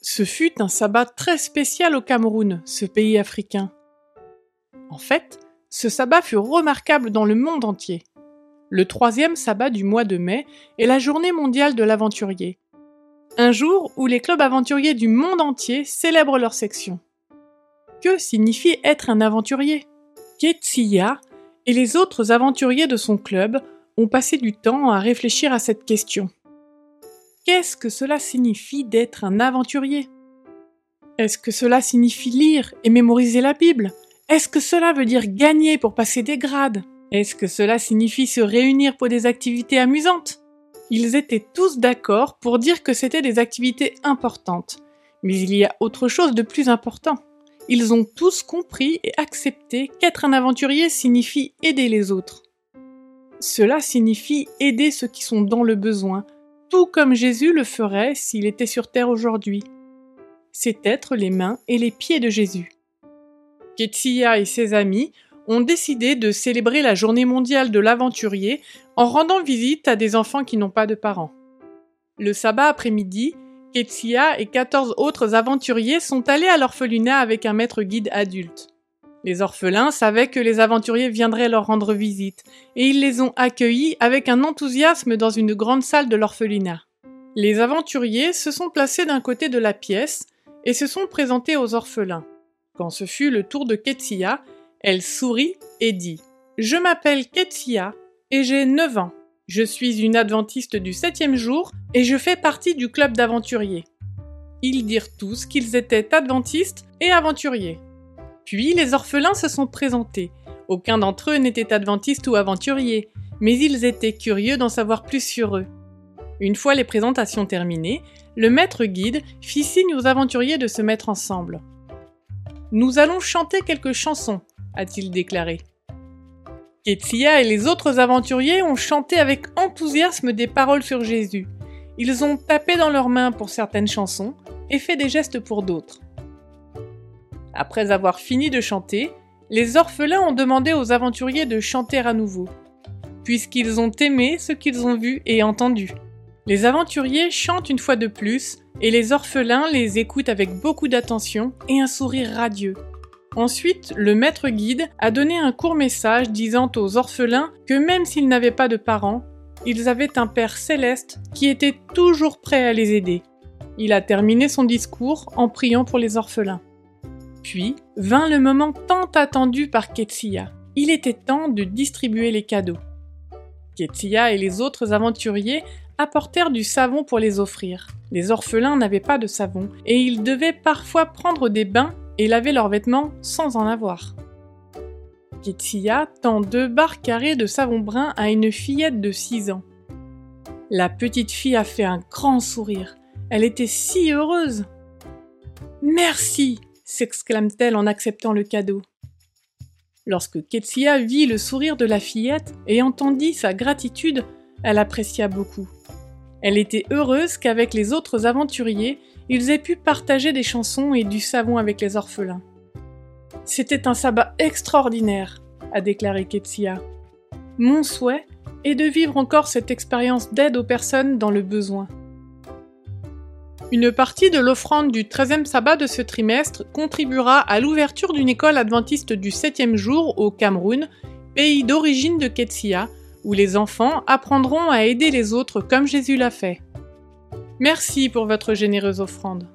Ce fut un sabbat très spécial au Cameroun, ce pays africain. En fait, ce sabbat fut remarquable dans le monde entier. Le troisième sabbat du mois de mai est la journée mondiale de l'aventurier. Un jour où les clubs aventuriers du monde entier célèbrent leur section. Que signifie être un aventurier? Ketsia et les autres aventuriers de son club ont passé du temps à réfléchir à cette question. Qu'est-ce que cela signifie d'être un aventurier? Est-ce que cela signifie lire et mémoriser la Bible? Est-ce que cela veut dire gagner pour passer des grades? Est-ce que cela signifie se réunir pour des activités amusantes? Ils étaient tous d'accord pour dire que c'était des activités importantes. Mais il y a autre chose de plus important. Ils ont tous compris et accepté qu'être un aventurier signifie aider les autres. Cela signifie aider ceux qui sont dans le besoin, tout comme Jésus le ferait s'il était sur terre aujourd'hui. C'est être les mains et les pieds de Jésus. Ketsia et ses amis ont décidé de célébrer la journée mondiale de l'aventurier en rendant visite à des enfants qui n'ont pas de parents. Le sabbat après-midi, Ketsia et 14 autres aventuriers sont allés à l'orphelinat avec un maître guide adulte. Les orphelins savaient que les aventuriers viendraient leur rendre visite, et ils les ont accueillis avec un enthousiasme dans une grande salle de l'orphelinat. Les aventuriers se sont placés d'un côté de la pièce et se sont présentés aux orphelins. Quand ce fut le tour de Ketsia, elle sourit et dit Je m'appelle Ketsia et j'ai 9 ans. Je suis une adventiste du septième jour et je fais partie du club d'aventuriers. Ils dirent tous qu'ils étaient adventistes et aventuriers. Puis les orphelins se sont présentés. Aucun d'entre eux n'était adventiste ou aventurier, mais ils étaient curieux d'en savoir plus sur eux. Une fois les présentations terminées, le maître guide fit signe aux aventuriers de se mettre ensemble. Nous allons chanter quelques chansons, a-t-il déclaré. Ketsia et les autres aventuriers ont chanté avec enthousiasme des paroles sur Jésus. Ils ont tapé dans leurs mains pour certaines chansons et fait des gestes pour d'autres. Après avoir fini de chanter, les orphelins ont demandé aux aventuriers de chanter à nouveau, puisqu'ils ont aimé ce qu'ils ont vu et entendu. Les aventuriers chantent une fois de plus, et les orphelins les écoutent avec beaucoup d'attention et un sourire radieux. Ensuite, le maître guide a donné un court message disant aux orphelins que même s'ils n'avaient pas de parents, ils avaient un Père céleste qui était toujours prêt à les aider. Il a terminé son discours en priant pour les orphelins. Puis vint le moment tant attendu par Ketsia. Il était temps de distribuer les cadeaux. Ketsia et les autres aventuriers apportèrent du savon pour les offrir. Les orphelins n'avaient pas de savon et ils devaient parfois prendre des bains et laver leurs vêtements sans en avoir. Ketsia tend deux barres carrées de savon brun à une fillette de 6 ans. La petite fille a fait un grand sourire. Elle était si heureuse. Merci, s'exclame-t-elle en acceptant le cadeau. Lorsque Ketsia vit le sourire de la fillette et entendit sa gratitude, elle apprécia beaucoup. Elle était heureuse qu'avec les autres aventuriers, ils aient pu partager des chansons et du savon avec les orphelins. C'était un sabbat extraordinaire, a déclaré Ketsia. Mon souhait est de vivre encore cette expérience d'aide aux personnes dans le besoin. Une partie de l'offrande du 13e sabbat de ce trimestre contribuera à l'ouverture d'une école adventiste du 7e jour au Cameroun, pays d'origine de Ketsia, où les enfants apprendront à aider les autres comme Jésus l'a fait. Merci pour votre généreuse offrande.